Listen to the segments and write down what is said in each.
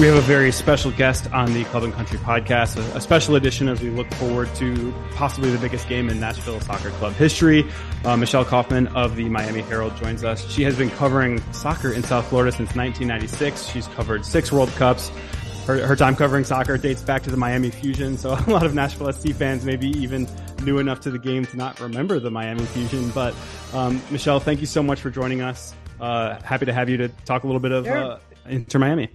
we have a very special guest on the Club and Country podcast, a, a, special edition as we look forward to possibly the biggest game in Nashville Soccer Club history. Uh, Michelle Kaufman of the Miami Herald joins us. She has been covering soccer in South Florida since 1996. She's covered six World Cups. Her, her time covering soccer dates back to the Miami Fusion, so a lot of Nashville SC fans maybe even new enough to the game to not remember the Miami Fusion. But um, Michelle, thank you so much for joining us. Uh, happy to have you to talk a little bit of sure. uh, Inter Miami.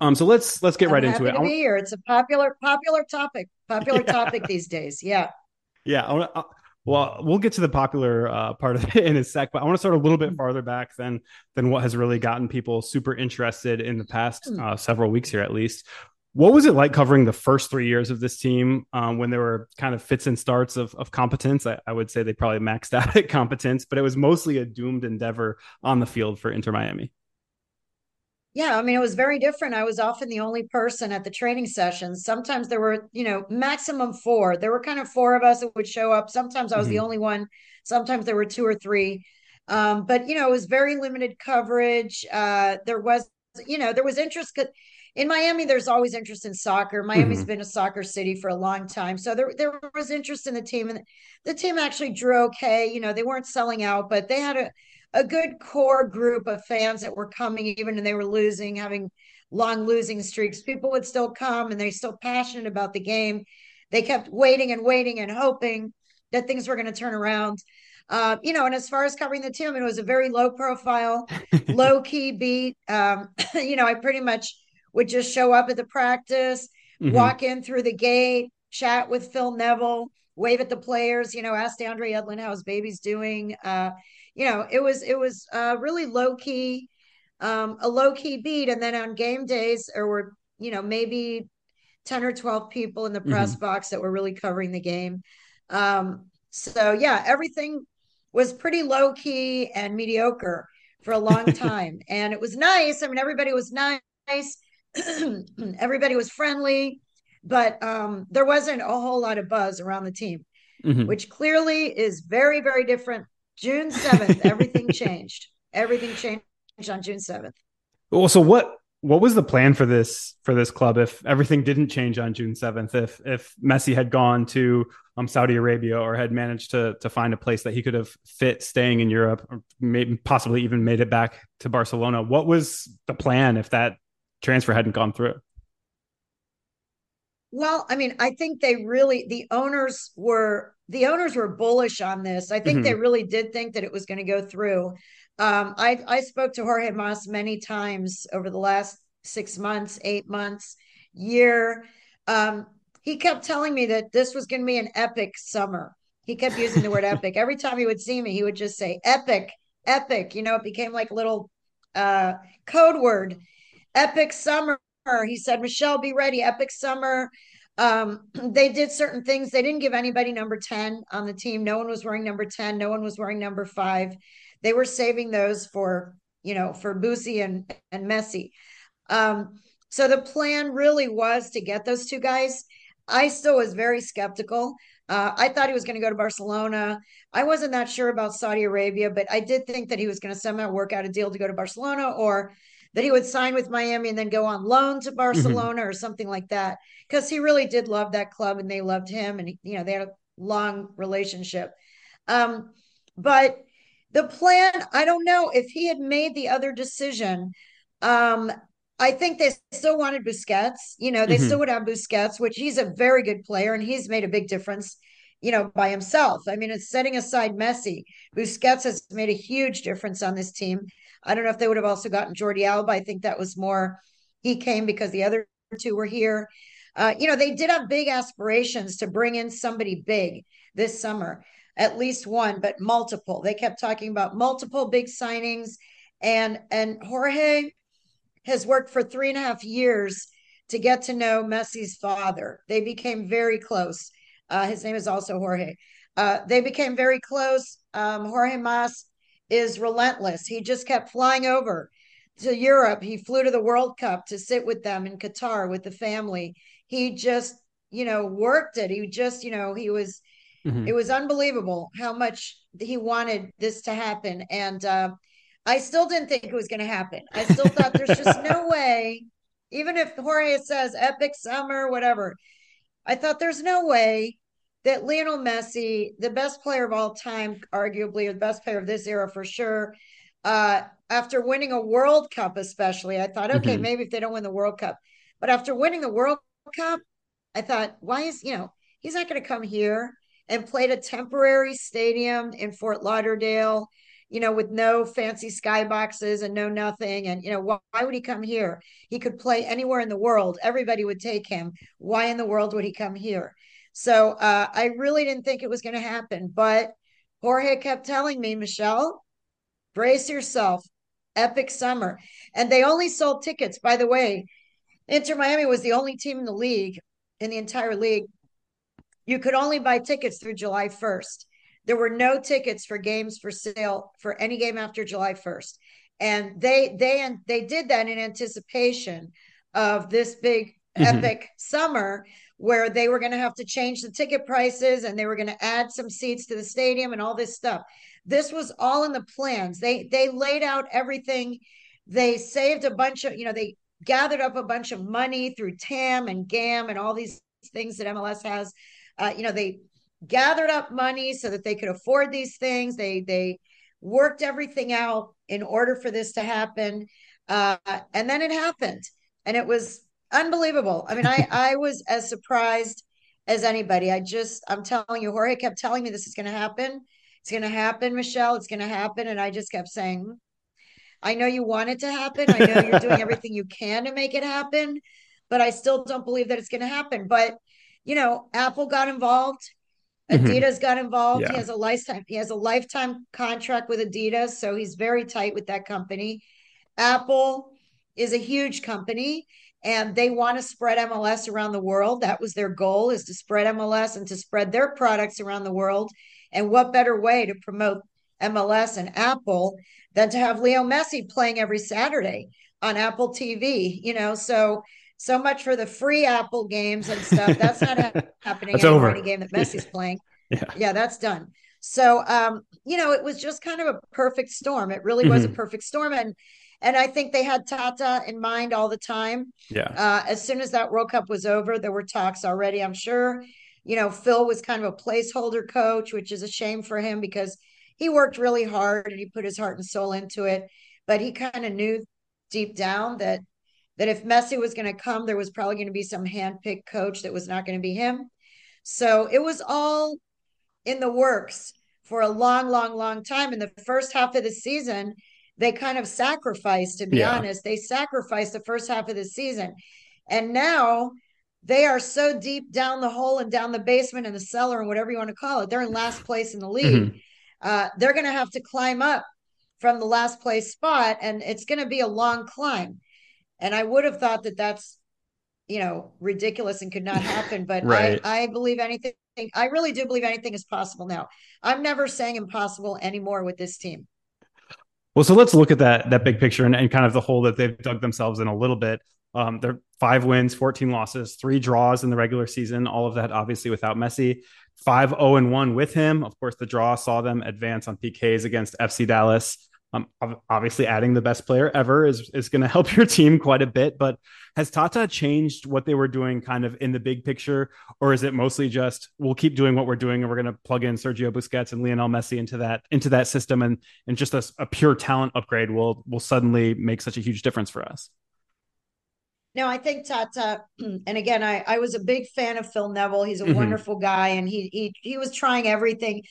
Um, so let's let's get I'm right into it. To be here. It's a popular popular topic, popular yeah. topic these days. Yeah. Yeah. I wanna, I, well, we'll get to the popular uh, part of it in a sec, but I want to start a little bit mm. farther back than than what has really gotten people super interested in the past mm. uh, several weeks here, at least. What was it like covering the first three years of this team um, when there were kind of fits and starts of, of competence? I, I, would say they probably maxed out at competence, but it was mostly a doomed endeavor on the field for Inter Miami. Yeah, I mean, it was very different. I was often the only person at the training sessions. Sometimes there were, you know, maximum four. There were kind of four of us that would show up. Sometimes I was mm-hmm. the only one. Sometimes there were two or three. Um, but you know, it was very limited coverage. Uh, there was, you know, there was interest in Miami. There's always interest in soccer. Miami's mm-hmm. been a soccer city for a long time, so there there was interest in the team, and the team actually drew okay. You know, they weren't selling out, but they had a a good core group of fans that were coming, even and they were losing, having long losing streaks. People would still come and they're still passionate about the game. They kept waiting and waiting and hoping that things were going to turn around. Uh, you know, and as far as covering the team, it was a very low profile, low key beat. Um, you know, I pretty much would just show up at the practice, mm-hmm. walk in through the gate, chat with Phil Neville, wave at the players, you know, ask DeAndre Yedlin how his baby's doing. Uh, you know, it was it was uh, really low key, um, a low key beat. And then on game days, there were you know maybe ten or twelve people in the press mm-hmm. box that were really covering the game. Um, so yeah, everything was pretty low key and mediocre for a long time, and it was nice. I mean, everybody was nice. everybody was friendly, but um, there wasn't a whole lot of buzz around the team, mm-hmm. which clearly is very, very different June 7th, everything changed. Everything changed on June 7th. Well, so what what was the plan for this for this club if everything didn't change on June 7th? If if Messi had gone to um, Saudi Arabia or had managed to to find a place that he could have fit staying in Europe or maybe possibly even made it back to Barcelona, what was the plan if that transfer hadn't gone through? Well, I mean, I think they really the owners were the owners were bullish on this. I think mm-hmm. they really did think that it was going to go through. Um, I I spoke to Jorge Mas many times over the last six months, eight months, year. Um, he kept telling me that this was going to be an epic summer. He kept using the word epic. Every time he would see me, he would just say epic, epic. You know, it became like a little uh, code word. Epic summer. He said, Michelle, be ready. Epic summer. Um, they did certain things. They didn't give anybody number 10 on the team. No one was wearing number 10. No one was wearing number five. They were saving those for, you know, for Boosie and, and Messi. Um, so the plan really was to get those two guys. I still was very skeptical. Uh, I thought he was going to go to Barcelona. I wasn't that sure about Saudi Arabia, but I did think that he was going to somehow work out a deal to go to Barcelona or that he would sign with Miami and then go on loan to mm-hmm. Barcelona mm-hmm. or something like that. Because he really did love that club and they loved him, and you know they had a long relationship. Um, but the plan, I don't know if he had made the other decision. Um, I think they still wanted Busquets. You know, they mm-hmm. still would have Busquets, which he's a very good player and he's made a big difference, you know, by himself. I mean, it's setting aside Messi. Busquets has made a huge difference on this team. I don't know if they would have also gotten Jordi Alba. I think that was more he came because the other two were here. Uh, you know, they did have big aspirations to bring in somebody big this summer, at least one, but multiple. They kept talking about multiple big signings, and and Jorge has worked for three and a half years to get to know Messi's father. They became very close. Uh, his name is also Jorge. Uh, they became very close. Um, Jorge Mas is relentless. He just kept flying over to Europe. He flew to the World Cup to sit with them in Qatar with the family. He just, you know, worked it. He just, you know, he was, mm-hmm. it was unbelievable how much he wanted this to happen. And uh, I still didn't think it was going to happen. I still thought there's just no way, even if Jorge says epic summer, whatever. I thought there's no way that Lionel Messi, the best player of all time, arguably or the best player of this era for sure, uh, after winning a World Cup, especially, I thought, okay, mm-hmm. maybe if they don't win the World Cup, but after winning the World Cup, I thought, why is you know he's not going to come here and play at a temporary stadium in Fort Lauderdale, you know, with no fancy skyboxes and no nothing. And, you know, why, why, would he come here? He could play anywhere in the world. Everybody would take him. Why in the world would he come here? So uh, I really didn't think it was going to happen. But Jorge kept telling me, Michelle, brace yourself. Epic summer. And they only sold tickets, by the way. Inter Miami was the only team in the league, in the entire league, you could only buy tickets through July 1st. There were no tickets for games for sale for any game after July 1st. And they they and they did that in anticipation of this big mm-hmm. epic summer where they were going to have to change the ticket prices and they were going to add some seats to the stadium and all this stuff. This was all in the plans. They they laid out everything. They saved a bunch of, you know, they gathered up a bunch of money through TAM and GAM and all these things that MLS has uh, you know, they gathered up money so that they could afford these things. They they worked everything out in order for this to happen, uh, and then it happened, and it was unbelievable. I mean, I I was as surprised as anybody. I just I'm telling you, Jorge kept telling me this is going to happen. It's going to happen, Michelle. It's going to happen, and I just kept saying. I know you want it to happen. I know you're doing everything you can to make it happen, but I still don't believe that it's going to happen. But you know, Apple got involved. Mm-hmm. Adidas mm-hmm. got involved. Yeah. He has a lifetime. He has a lifetime contract with Adidas, so he's very tight with that company. Apple is a huge company, and they want to spread MLS around the world. That was their goal: is to spread MLS and to spread their products around the world. And what better way to promote MLS and Apple than to have Leo Messi playing every Saturday on Apple TV? You know, so so much for the free Apple games and stuff. That's not happening that's anymore over. Any game that Messi's playing. yeah. yeah, that's done. So um, you know, it was just kind of a perfect storm. It really mm-hmm. was a mm-hmm. perfect storm. And and I think they had Tata in mind all the time. Yeah. Uh, as soon as that World Cup was over, there were talks already. I'm sure, you know, Phil was kind of a placeholder coach, which is a shame for him because he worked really hard and he put his heart and soul into it. But he kind of knew deep down that that if Messi was going to come, there was probably going to be some handpicked coach that was not going to be him. So it was all in the works for a long, long, long time. In the first half of the season, they kind of sacrificed, to be yeah. honest, they sacrificed the first half of the season. And now they are so deep down the hole and down the basement and the cellar and whatever you want to call it. They're in last place in the league. Mm-hmm. Uh, they're going to have to climb up from the last place spot, and it's going to be a long climb. And I would have thought that that's, you know, ridiculous and could not happen. But right. I, I believe anything. I really do believe anything is possible now. I'm never saying impossible anymore with this team. Well, so let's look at that that big picture and, and kind of the hole that they've dug themselves in a little bit. Um, they're five wins, 14 losses, three draws in the regular season. All of that obviously without Messi. Five 0 and 1 with him. Of course, the draw saw them advance on PKs against FC Dallas. Um, obviously, adding the best player ever is is going to help your team quite a bit. But has Tata changed what they were doing, kind of in the big picture, or is it mostly just we'll keep doing what we're doing and we're going to plug in Sergio Busquets and Lionel Messi into that into that system, and and just a, a pure talent upgrade will will suddenly make such a huge difference for us. No, I think Tata, and again, I, I was a big fan of Phil Neville. He's a mm-hmm. wonderful guy, and he he he was trying everything.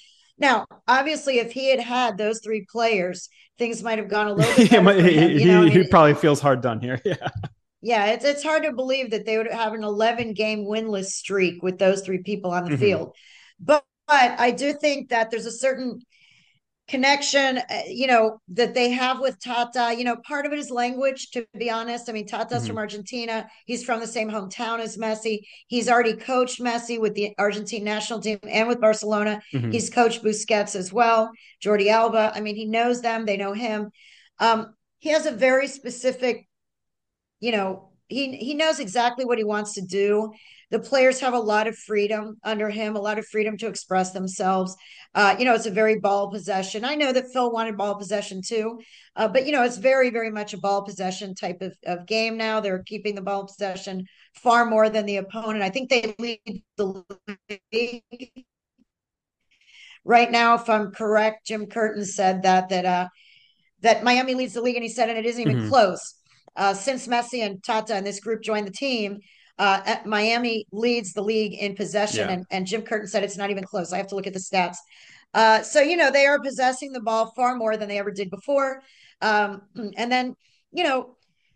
Now, obviously, if he had had those three players, things might have gone a little bit better. he, him, he, know? he probably feels hard done here. Yeah. Yeah, it's it's hard to believe that they would have an 11 game winless streak with those three people on the mm-hmm. field. But, but I do think that there's a certain connection, uh, you know, that they have with Tata. You know, part of it is language, to be honest. I mean, Tata's mm-hmm. from Argentina. He's from the same hometown as Messi. He's already coached Messi with the Argentine national team and with Barcelona. Mm-hmm. He's coached Busquets as well, Jordi Alba. I mean, he knows them, they know him. Um, he has a very specific, you know, he he knows exactly what he wants to do. The players have a lot of freedom under him, a lot of freedom to express themselves. Uh, you know, it's a very ball possession. I know that Phil wanted ball possession too, uh, but you know, it's very, very much a ball possession type of, of game now. They're keeping the ball possession far more than the opponent. I think they lead the league right now. If I'm correct, Jim Curtin said that that uh, that Miami leads the league, and he said, and it isn't even mm-hmm. close. Uh, since Messi and Tata and this group joined the team, uh, Miami leads the league in possession, yeah. and, and Jim Curtin said it's not even close. I have to look at the stats. Uh, so you know they are possessing the ball far more than they ever did before. Um, and then you know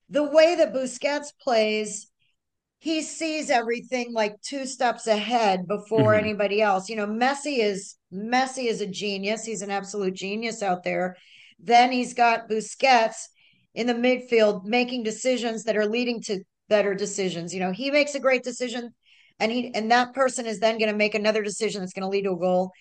the way that Busquets plays, he sees everything like two steps ahead before mm-hmm. anybody else. You know, Messi is Messi is a genius. He's an absolute genius out there. Then he's got Busquets in the midfield making decisions that are leading to better decisions. You know, he makes a great decision and he and that person is then going to make another decision that's going to lead to a goal.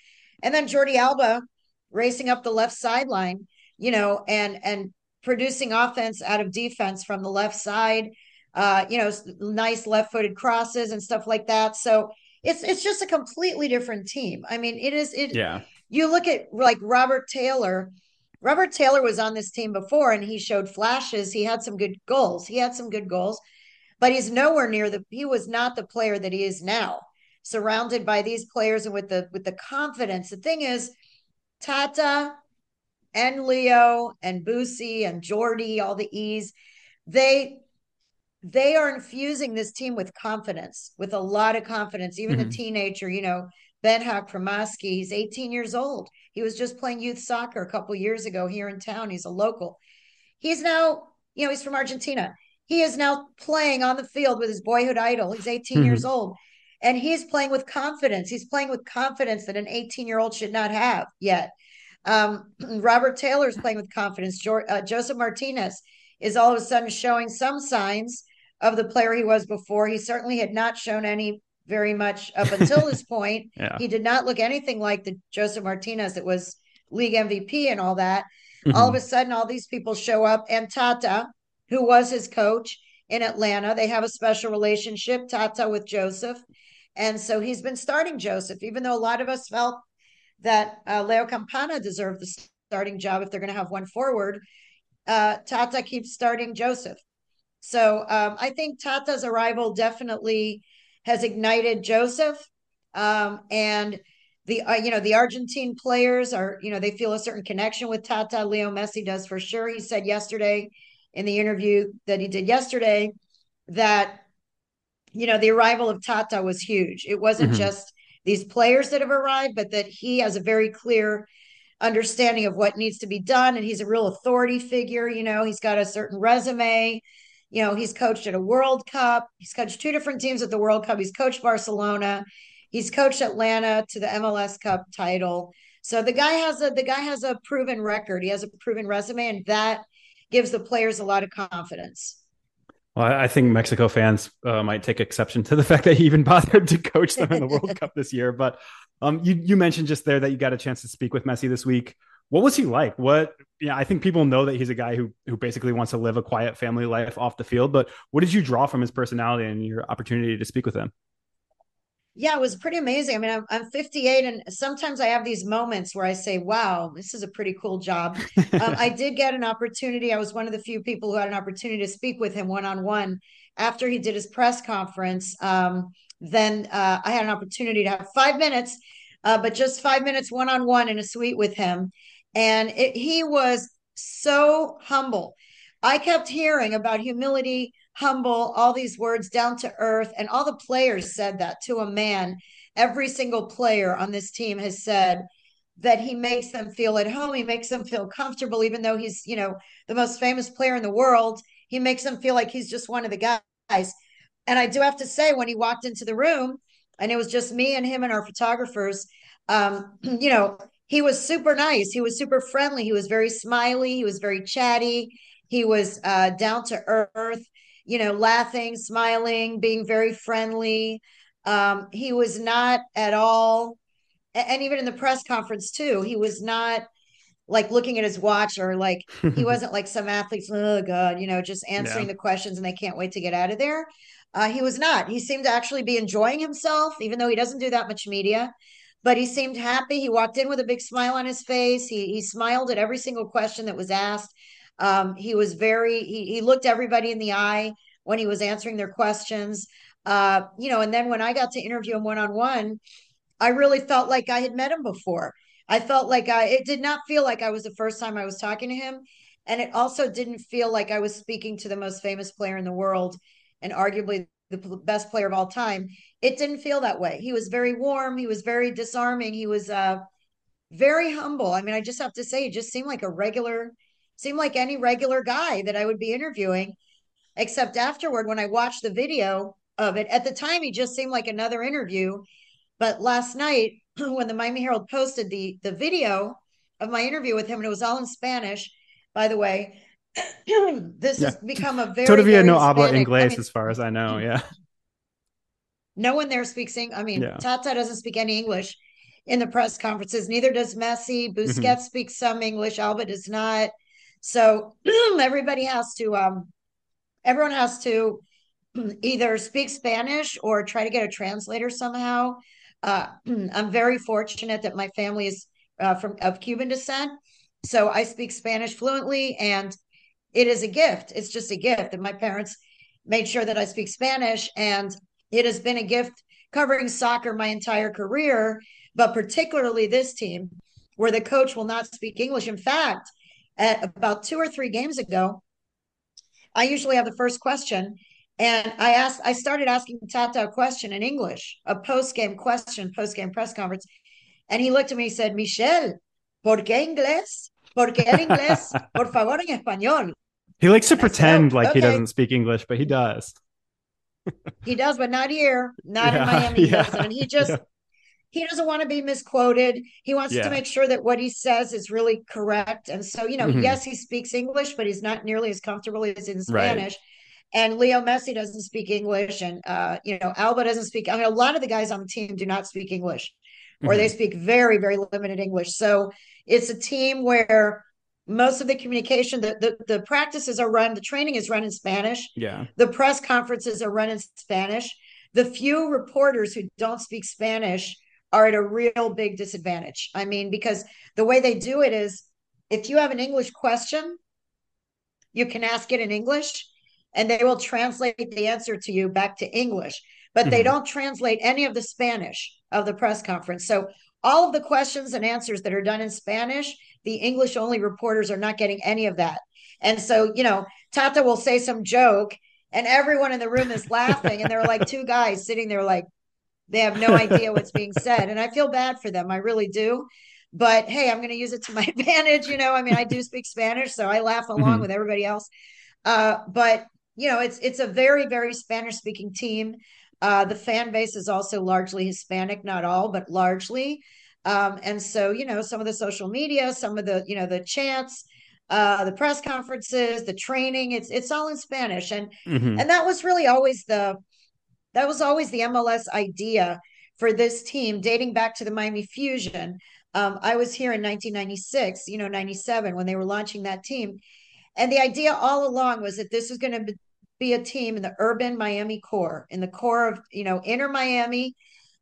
And then Jordi Alba racing up the left sideline, you know, and and producing offense out of defense from the left side. Uh, you know, nice left-footed crosses and stuff like that. So it's it's just a completely different team. I mean, it is it yeah. You look at like Robert Taylor. Robert Taylor was on this team before and he showed flashes. He had some good goals. He had some good goals but he's nowhere near the he was not the player that he is now. Surrounded by these players and with the with the confidence. The thing is tata and leo and Boosie and jordi all the e's they they are infusing this team with confidence with a lot of confidence. Even mm-hmm. the teenager you know Benja Cremaschi, he's 18 years old. He was just playing youth soccer a couple years ago here in town. He's a local. He's now you know he's from argentina he is now playing on the field with his boyhood idol. He's 18 mm-hmm. years old and he's playing with confidence. He's playing with confidence that an 18 year old should not have yet. Um, Robert Taylor is playing with confidence. Jo- uh, Josef Martinez is all of a sudden showing some signs of the player he was before. He certainly had not shown any very much up until this point. yeah. He did not look anything like the Josef Martinez that was league MVP and all that. Mm-hmm. All of a sudden, all these people show up, and Tata, who was his coach in Atlanta. They have a special relationship, Tata with Josef. And so he's been starting Josef, even though a lot of us felt that uh, Leo Campana deserved the starting job if they're going to have one forward. Uh, Tata keeps starting Josef. So um, I think Tata's arrival definitely has ignited Josef. Um, and the uh, you know the Argentine players are you know they feel a certain connection with Tata. Leo Messi does for sure. He said yesterday in the interview that he did yesterday that you know the arrival of Tata was huge. It wasn't mm-hmm. just these players that have arrived, but that he has a very clear understanding of what needs to be done and he's a real authority figure, you know, he's got a certain resume. You know, he's coached at a World Cup. He's coached two different teams at the World Cup. He's coached Barcelona. He's coached Atlanta to the MLS Cup title. So the guy has a the guy has a proven record. He has a proven resume and that gives the players a lot of confidence. Well, I think Mexico fans uh, might take exception to the fact that he even bothered to coach them in the World Cup this year. But um, you you mentioned just there that you got a chance to speak with Messi this week. What was he like? What yeah, I think people know that he's a guy who who basically wants to live a quiet family life off the field. But what did you draw from his personality and your opportunity to speak with him? Yeah, it was pretty amazing. I mean, I'm, I'm 58, and sometimes I have these moments where I say, wow, this is a pretty cool job. um, I did get an opportunity. I was one of the few people who had an opportunity to speak with him one on one after he did his press conference. Um, then uh, I had an opportunity to have five minutes, uh, but just five minutes one on one in a suite with him. And it, he was so humble. I kept hearing about humility humble, all these words down to earth. And all the players said that to a man. Every single player on this team has said that he makes them feel at home. He makes them feel comfortable, even though he's, you know, the most famous player in the world. He makes them feel like he's just one of the guys. And I do have to say, when he walked into the room, and it was just me and him and our photographers, um, you know, he was super nice. He was super friendly. He was very smiley. He was very chatty. He was uh, down to earth you know, laughing, smiling, being very friendly. Um, he was not at all, and even in the press conference too, he was not like looking at his watch or like he wasn't like some athletes, oh God, you know, just answering yeah. the questions and they can't wait to get out of there. Uh, he was not. He seemed to actually be enjoying himself, even though he doesn't do that much media. But he seemed happy. He walked in with a big smile on his face. He he smiled at every single question that was asked. Um, he was very he he looked everybody in the eye when he was answering their questions. Uh, you know, and then when I got to interview him one on one, I really felt like I had met him before. I felt like I, it did not feel like I was the first time I was talking to him. And it also didn't feel like I was speaking to the most famous player in the world and arguably the best player of all time. It didn't feel that way. He was very warm. He was very disarming. He was uh, very humble. I mean, I just have to say, he just seemed like a regular, seemed like any regular guy that I would be interviewing. Except afterward, when I watched the video of it, at the time, he just seemed like another interview. But last night, when the Miami Herald posted the the video of my interview with him, and it was all in Spanish, by the way. this yeah. has become a very todavía no habla inglés, I mean, as far as I know. Yeah, no one there speaks. English. I mean, yeah. Tata doesn't speak any English in the press conferences. Neither does Messi. Mm-hmm. Busquets mm-hmm. speaks some English. Alba does not. So everybody has to. Um, everyone has to either speak Spanish or try to get a translator somehow. Uh, I'm very fortunate that my family is uh, from of Cuban descent, so I speak Spanish fluently, and it is a gift. It's just a gift, and my parents made sure that I speak Spanish, and it has been a gift covering soccer my entire career, but particularly this team, where the coach will not speak English. In fact, at about two or three games ago, I usually have the first question, and I asked, I started asking Tata a question in English, a post game question, post game press conference. And he looked at me and said, Michelle, ¿por qué inglés? ¿Por qué inglés? Por favor, en español. He likes to pretend said, like okay. he doesn't speak English, but he does. he does, but not here, not yeah, in Miami. Yeah, he and he just, yeah. He doesn't want to be misquoted. He wants to make sure that what he says is really correct. And so, you know, mm-hmm. yes, he speaks English, but he's not nearly as comfortable as in Spanish. Right and Leo Messi doesn't speak English, and uh, you know Alba doesn't speak. I mean, a lot of the guys on the team do not speak English, or mm-hmm. they speak very, very limited English. So it's a team where most of the communication, the, the the practices are run, the training is run in Spanish. Yeah, the press conferences are run in Spanish. The few reporters who don't speak Spanish are at a real big disadvantage. I mean, because the way they do it is if you have an English question, you can ask it in English and they will translate the answer to you back to English, but mm-hmm. they don't translate any of the Spanish of the press conference. So all of the questions and answers that are done in Spanish, the English only reporters are not getting any of that. And so, you know, Tata will say some joke and everyone in the room is laughing and there are like two guys sitting there like they have no idea what's being said and I feel bad for them. I really do. But hey, I'm going to use it to my advantage, you know. I mean, I do speak Spanish, so I laugh along mm-hmm. with everybody else. Uh, but you know, it's it's a very very Spanish speaking team. Uh, the fan base is also largely Hispanic, not all, but largely. Um, and so, you know, some of the social media, some of the, you know, the chants, uh, the press conferences, the training, it's it's all in Spanish. And mm-hmm. and that was really always the that was always the MLS idea for this team, dating back to the Miami Fusion. Um, I was here in 1996, you know, 97 when they were launching that team. And the idea all along was that this was going to be a team in the urban Miami core, in the core of, you know, inner Miami.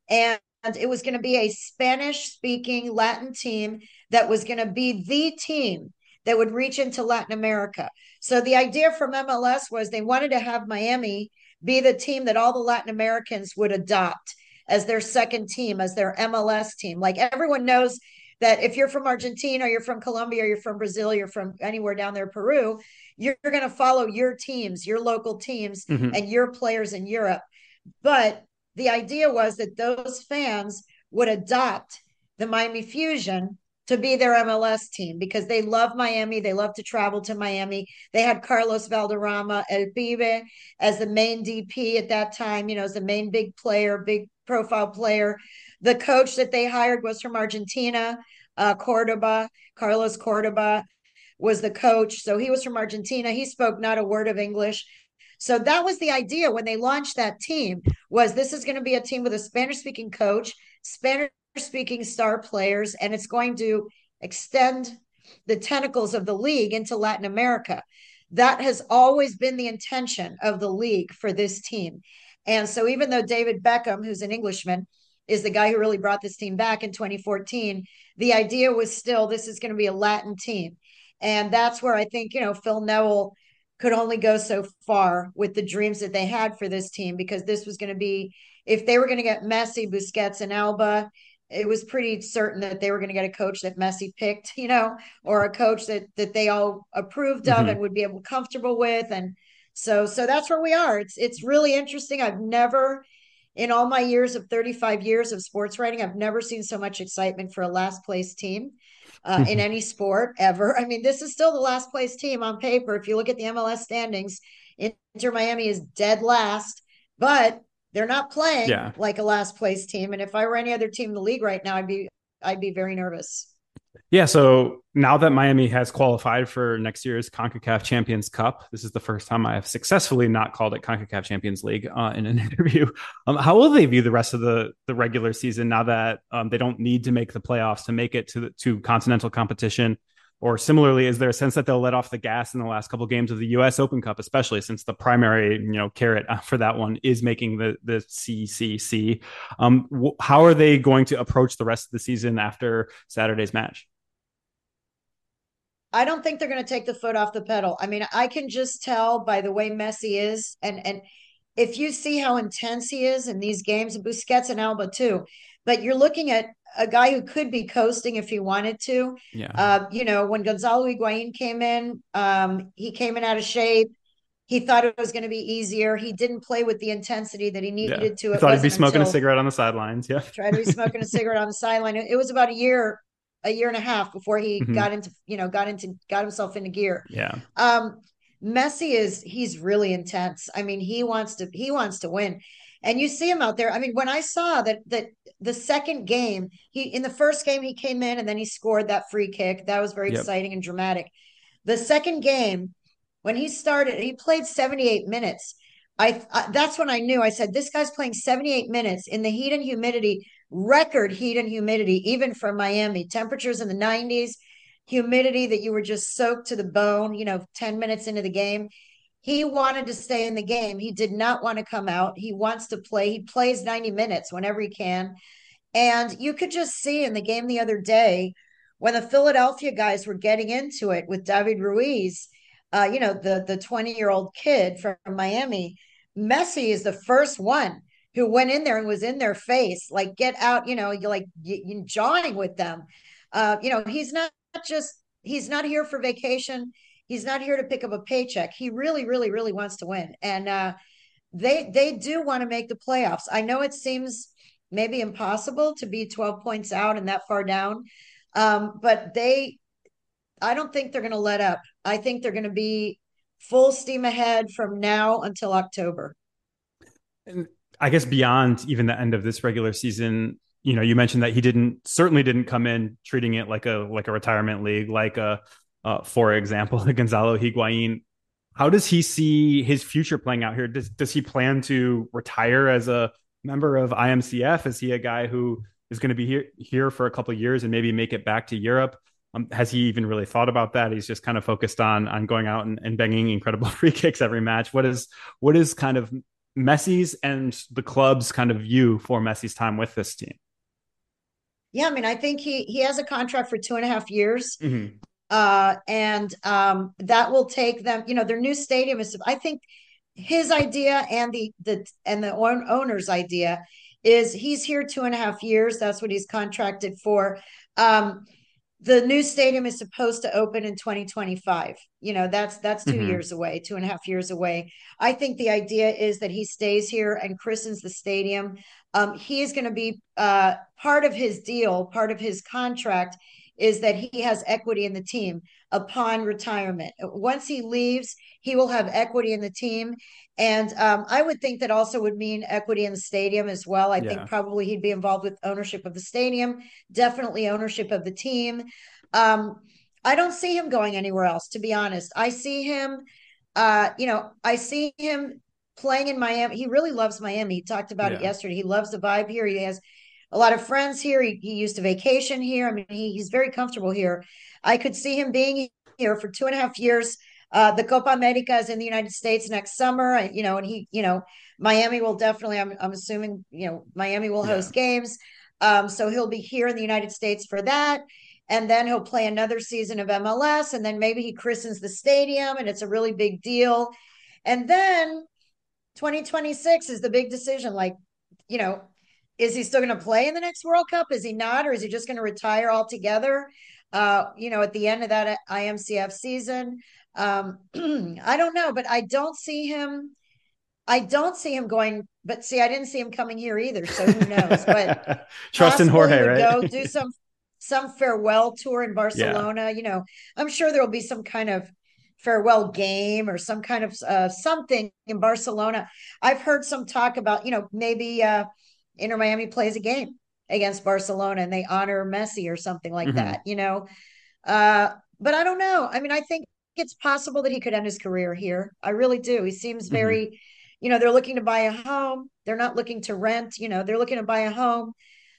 And it was going to be a Spanish speaking Latin team that was going to be the team that would reach into Latin America. So the idea from MLS was they wanted to have Miami be the team that all the Latin Americans would adopt as their second team, as their MLS team. Like everyone knows that if you're from Argentina or you're from Colombia or you're from Brazil, you're from anywhere down there, Peru, you're, you're going to follow your teams, your local teams, mm-hmm. and your players in Europe. But the idea was that those fans would adopt the Miami Fusion to be their MLS team because they love Miami. They love to travel to Miami. They had Carlos Valderrama, El Pibe, as the main DP at that time, you know, as the main big player, big profile player. The coach that they hired was from Argentina, uh, Cordoba, Carlos Cordoba was the coach. So he was from Argentina. He spoke not a word of English. So that was the idea when they launched that team was this is going to be a team with a Spanish speaking coach, Spanish speaking star players, and it's going to extend the tentacles of the league into Latin America. That has always been the intention of the league for this team. And so, even though David Beckham, who's an Englishman, is the guy who really brought this team back in 2014, the idea was still this is going to be a Latin team. And that's where I think, you know, Phil Neville could only go so far with the dreams that they had for this team because this was going to be, if they were going to get Messi, Busquets, and Alba, it was pretty certain that they were going to get a coach that Messi picked, you know, or a coach that that they all approved of mm-hmm. and would be able comfortable with. And so so that's where we are. It's it's really interesting. I've never in all my years of 35 years of sports writing, I've never seen so much excitement for a last place team. Uh, in any sport ever. I mean, this is still the last place team on paper. If you look at the MLS standings, Inter Miami is dead last, but they're not playing yeah. like a last place team. And if I were any other team in the league right now, I'd be I'd be very nervous. Yeah, so now that Miami has qualified for next year's CONCACAF Champions Cup, this is the first time I have successfully not called it CONCACAF Champions League uh, in an interview. Um, how will they view the rest of the the regular season now that um, they don't need to make the playoffs to make it to the, to continental competition? Or similarly, is there a sense that they'll let off the gas in the last couple of games of the U.S. Open Cup, especially since the primary, you know, carrot for that one is making the the CCC? Um, how are they going to approach the rest of the season after Saturday's match? I don't think they're going to take the foot off the pedal. I mean, I can just tell by the way Messi is, and and if you see how intense he is in these games, Busquets and Alba too. But you're looking at a guy who could be coasting if he wanted to. Yeah. Uh, you know, when Gonzalo Higuain came in, um, he came in out of shape. He thought it was going to be easier. He didn't play with the intensity that he needed yeah. to. He thought he'd be smoking a cigarette on the sidelines. Yeah. Tried to be smoking a cigarette on the sideline. It was about a year, a year and a half before he mm-hmm. got into, you know, got into, got himself into gear. Yeah. Um, Messi is he's really intense. I mean, he wants to he wants to win. And you see him out there. I mean, when I saw that that the second game, he in the first game he came in and then he scored that free kick. That was very yep. exciting and dramatic. The second game, when he started, he played 78 minutes. I, I that's when I knew. I said, this guy's playing 78 minutes in the heat and humidity, record heat and humidity, even for Miami. Temperatures in the 90s, humidity that you were just soaked to the bone, you know, 10 minutes into the game. He wanted to stay in the game. He did not want to come out. He wants to play. He plays 90 minutes whenever he can. And you could just see in the game the other day when the Philadelphia guys were getting into it with David Ruiz, uh, you know, the the 20 year old kid from Miami. Messi is the first one who went in there and was in their face, like get out, you know, you like you jawing with them. Uh, you know, he's not just he's not here for vacation he's not here to pick up a paycheck. He really, really, really wants to win. And uh, they they do want to make the playoffs. I know it seems maybe impossible to be 12 points out and that far down. Um, but they I don't think they're gonna let up. I think they're gonna be full steam ahead from now until October. And I guess beyond even the end of this regular season, you know, you mentioned that he didn't certainly didn't come in treating it like a like a retirement league, like a uh, for example, Gonzalo Higuain. How does he see his future playing out here? Does does he plan to retire as a member of IMCF? Is he a guy who is going to be here here for a couple years and maybe make it back to Europe? Um, has he even really thought about that? He's just kind of focused on on going out and, and banging incredible free kicks every match. What is what is kind of Messi's and the club's kind of view for Messi's time with this team? Yeah, I mean, I think he he has a contract for two and a half years. Mm-hmm uh, and um, that will take them. You know, their new stadium is. I think his idea and the the and the owner's idea is he's here two and a half years. That's what he's contracted for. Um, the new stadium is supposed to open in 2025 you know that's that's 2 mm-hmm. years away two and a half years away i think the idea is that he stays here and christens the stadium um, he is going to be uh, part of his deal part of his contract is that he has equity in the team upon retirement. Once he leaves, he will have equity in the team. And um, I would think that also would mean equity in the stadium as well. I yeah. think probably he'd be involved with ownership of the stadium, definitely ownership of the team. Um, I don't see him going anywhere else, to be honest. I see him, uh, you know, I see him playing in Miami. He really loves Miami. He talked about yeah. it yesterday. He loves the vibe here. He has a lot of friends here. He, he used to vacation here. I mean, he, he's very comfortable here. I could see him being here for two and a half years. Uh, the Copa America is in the United States next summer. You know, and he, you know, Miami will definitely. I'm, I'm assuming, you know, Miami will host yeah. games. Um, so he'll be here in the United States for that. And then he'll play another season of MLS. And then maybe he christens the stadium and it's a really big deal. And then 2026 is the big decision. Like, you know, is he still going to play in the next World Cup? Is he not? Or is he just going to retire altogether? Uh, you know, at the end of that IMCF season. Um, I don't know, but I don't see him. I don't see him going. But see, I didn't see him coming here either. So who knows? But trust in Jorge, right? Go do some some farewell tour in Barcelona. Yeah. You know, I'm sure there will be some kind of farewell game or some kind of uh, something in Barcelona. I've heard some talk about, you know, maybe uh, Inter Miami plays a game against Barcelona and they honor Messi or something like mm-hmm. that, you know. Uh, but I don't know. I mean, I think it's possible that he could end his career here. I really do. He seems mm-hmm. very, mm-hmm. you know, they're looking to buy a home. They're not looking to rent, you know, they're looking to buy a home.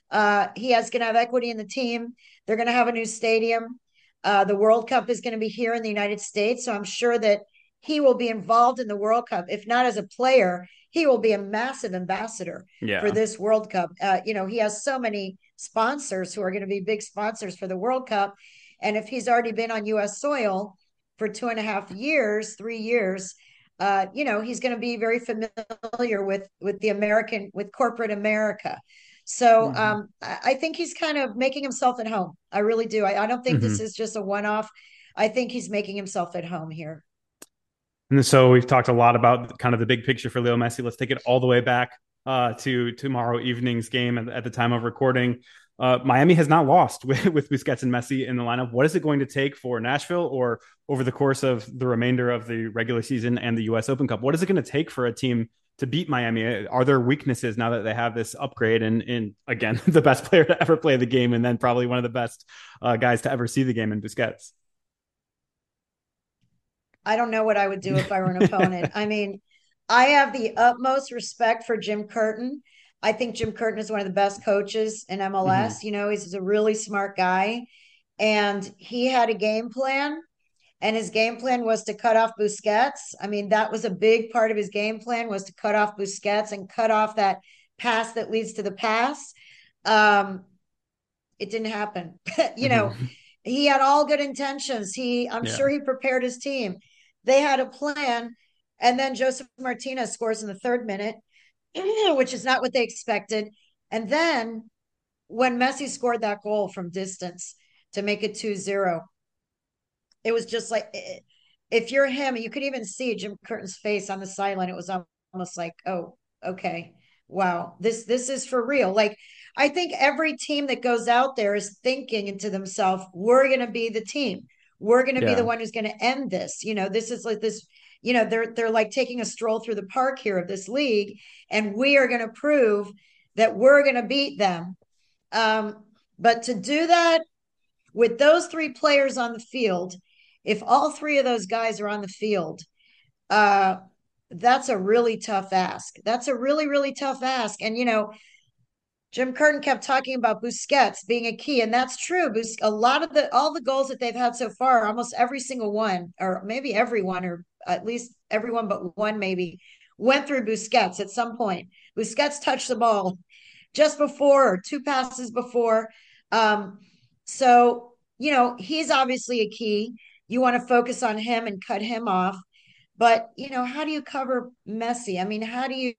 Uh, he has going to have equity in the team. They're going to have a new stadium. Uh, the World Cup is going to be here in the United States. So I'm sure that he will be involved in the World Cup. If not as a player, he will be a massive ambassador yeah. for this World Cup. Uh, you know, he has so many sponsors who are going to be big sponsors for the World Cup. And if he's already been on U.S. soil for two and a half years, three years, uh, you know, he's going to be very familiar with with the American, with corporate America. So mm-hmm. um, I think he's kind of making himself at home. I really do. I, I don't think mm-hmm. this is just a one off. I think he's making himself at home here. And so we've talked a lot about kind of the big picture for Leo Messi. Let's take it all the way back uh, to tomorrow evening's game at, at the time of recording. Uh, Miami has not lost with, with Busquets and Messi in the lineup. What is it going to take for Nashville or over the course of the remainder of the regular season and the U.S. Open Cup? What is it going to take for a team to beat Miami? Are there weaknesses now that they have this upgrade and, in again, the best player to ever play the game and then probably one of the best uh, guys to ever see the game in Busquets? I don't know what I would do if I were an opponent. I mean, I have the utmost respect for Jim Curtin. I think Jim Curtin is one of the best coaches in MLS. Mm-hmm. You know, he's a really smart guy. And he had a game plan and his game plan was to cut off Busquets. I mean, that was a big part of his game plan was to cut off Busquets and cut off that pass that leads to the pass. Um, it didn't happen. you know, mm-hmm. he had all good intentions. He, I'm yeah. sure he prepared his team. They had a plan, and then Josef Martinez scores in the third minute, which is not what they expected. And then when Messi scored that goal from distance to make it 2-0, it was just like if you're him, you could even see Jim Curtin's face on the sideline. It was almost like, oh, okay, wow, this this is for real. Like I think every team that goes out there is thinking into themselves, we're going to be the team. We're going to yeah. be the one who's going to end this. You know, this is like this. You know, they're they're like taking a stroll through the park here of this league, and we are going to prove that we're going to beat them. Um, but to do that with those three players on the field if all three of those guys are on the field, uh, that's a really tough ask. That's a really, really tough ask. And, you know, Jim Curtin kept talking about Busquets being a key, and that's true. Bus- a lot of the all the goals that they've had so far, almost every single one, or maybe every one, or at least everyone but one, maybe went through Busquets at some point. Busquets touched the ball just before or two passes before. Um, so you know he's obviously a key you want to focus on him and cut him off. But, you know, how do you cover Messi? I mean, how do you,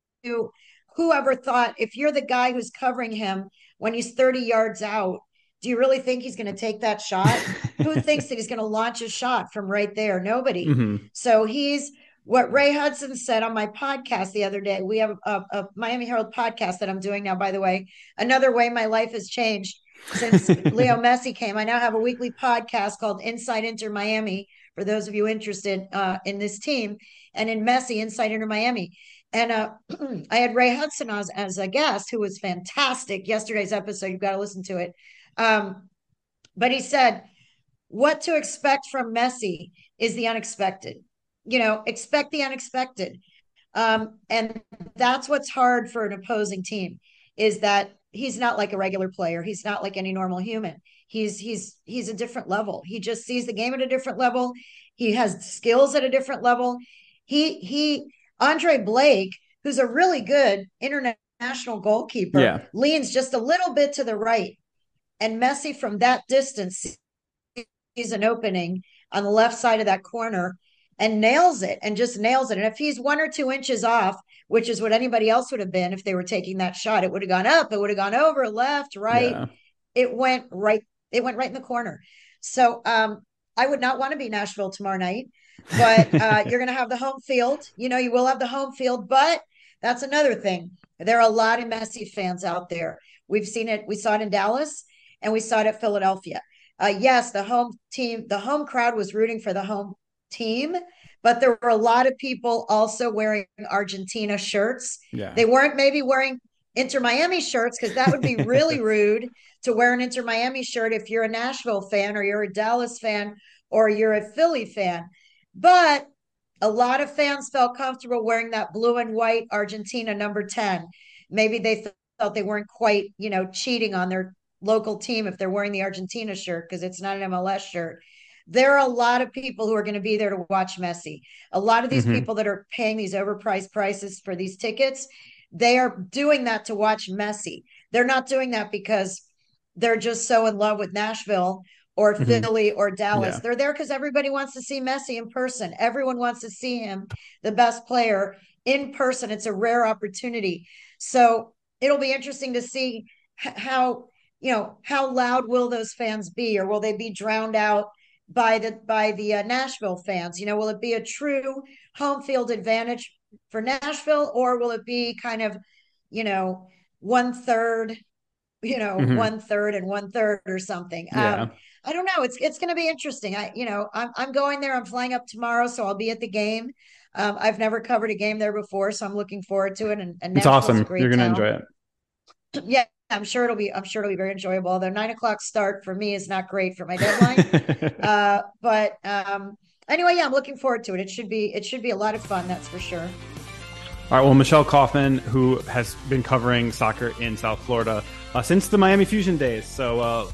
whoever thought if you're the guy who's covering him when he's 30 yards out, do you really think he's going to take that shot? Who thinks that he's going to launch a shot from right there? Nobody. Mm-hmm. So he's what Ray Hudson said on my podcast the other day. We have a, a, Miami Herald podcast that I'm doing now, by the way. Another way my life has changed since Leo Messi came. I now have a weekly podcast called Inside Inter Miami for those of you interested uh, in this team and in Messi Inside Inter Miami. And uh, I had Ray Hudson as, as a guest, who was fantastic. Yesterday's episode, you've got to listen to it. Um, but he said, what to expect from Messi is the unexpected. You know, expect the unexpected. Um, and that's what's hard for an opposing team is that he's not like a regular player. He's not like any normal human. He's he's he's a different level. He just sees the game at a different level. He has skills at a different level. He he Andre Blake, who's a really good international goalkeeper, yeah. leans just a little bit to the right. And Messi from that distance sees an opening on the left side of that corner and nails it and just nails it. And if he's one or two inches off, which is what anybody else would have been if they were taking that shot, it would have gone up, it would have gone over, left, right. Yeah. It went right, it went right in the corner. So um, I would not want to be Nashville tomorrow night, but uh, you're going to have the home field. You know, you will have the home field, but that's another thing. There are a lot of Messi fans out there. We've seen it. We saw it in Dallas and we saw it at Philadelphia. Uh, yes, the home team, the home crowd was rooting for the home team, but there were a lot of people also wearing Argentina shirts. Yeah. They weren't maybe wearing Inter Miami shirts because that would be really rude to wear an Inter Miami shirt if you're a Nashville fan or you're a Dallas fan or you're a Philly fan. But a lot of fans felt comfortable wearing that blue and white Argentina number 10. Maybe they felt they weren't quite, you know, cheating on their local team if they're wearing the Argentina shirt because it's not an MLS shirt. There are a lot of people who are going to be there to watch Messi. A lot of these mm-hmm. people that are paying these overpriced prices for these tickets, they are doing that to watch Messi. They're not doing that because they're just so in love with Nashville or mm-hmm. Philly or Dallas. Yeah. They're there because everybody wants to see Messi in person. Everyone wants to see him, the best player in person. It's a rare opportunity. So it'll be interesting to see how you know how loud will those fans be or will they be drowned out by the by the uh, Nashville fans you know will it be a true home field advantage for Nashville or will it be kind of you know one third you know mm-hmm. one third and one third or something yeah. Um, I don't know it's it's going to be interesting I you know I'm I'm going there I'm flying up tomorrow so I'll be at the game um, I've never covered a game there before so I'm looking forward to it and, and it's awesome you're going to enjoy it yeah I'm sure it'll be I'm sure it'll be very enjoyable. Although nine o'clock start for me is not great for my deadline. uh, but um, anyway, yeah, I'm looking forward to it. It should be it should be a lot of fun. That's for sure. All right. Well, Michelle Kaufman, who has been covering soccer in South Florida uh, since the Miami Fusion days, so uh,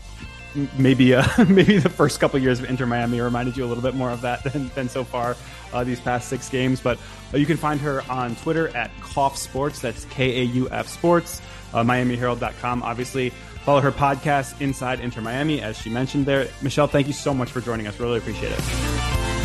maybe uh, maybe the first couple years of Inter Miami reminded you a little bit more of that than, than so far uh, these past six games. But uh, you can find her on Twitter at Kauf Sports. That's K A U F Sports uh, MiamiHerald.com. Obviously, follow her podcast, Inside Inter Miami, as she mentioned there. Michelle, thank you so much for joining us. Really appreciate it.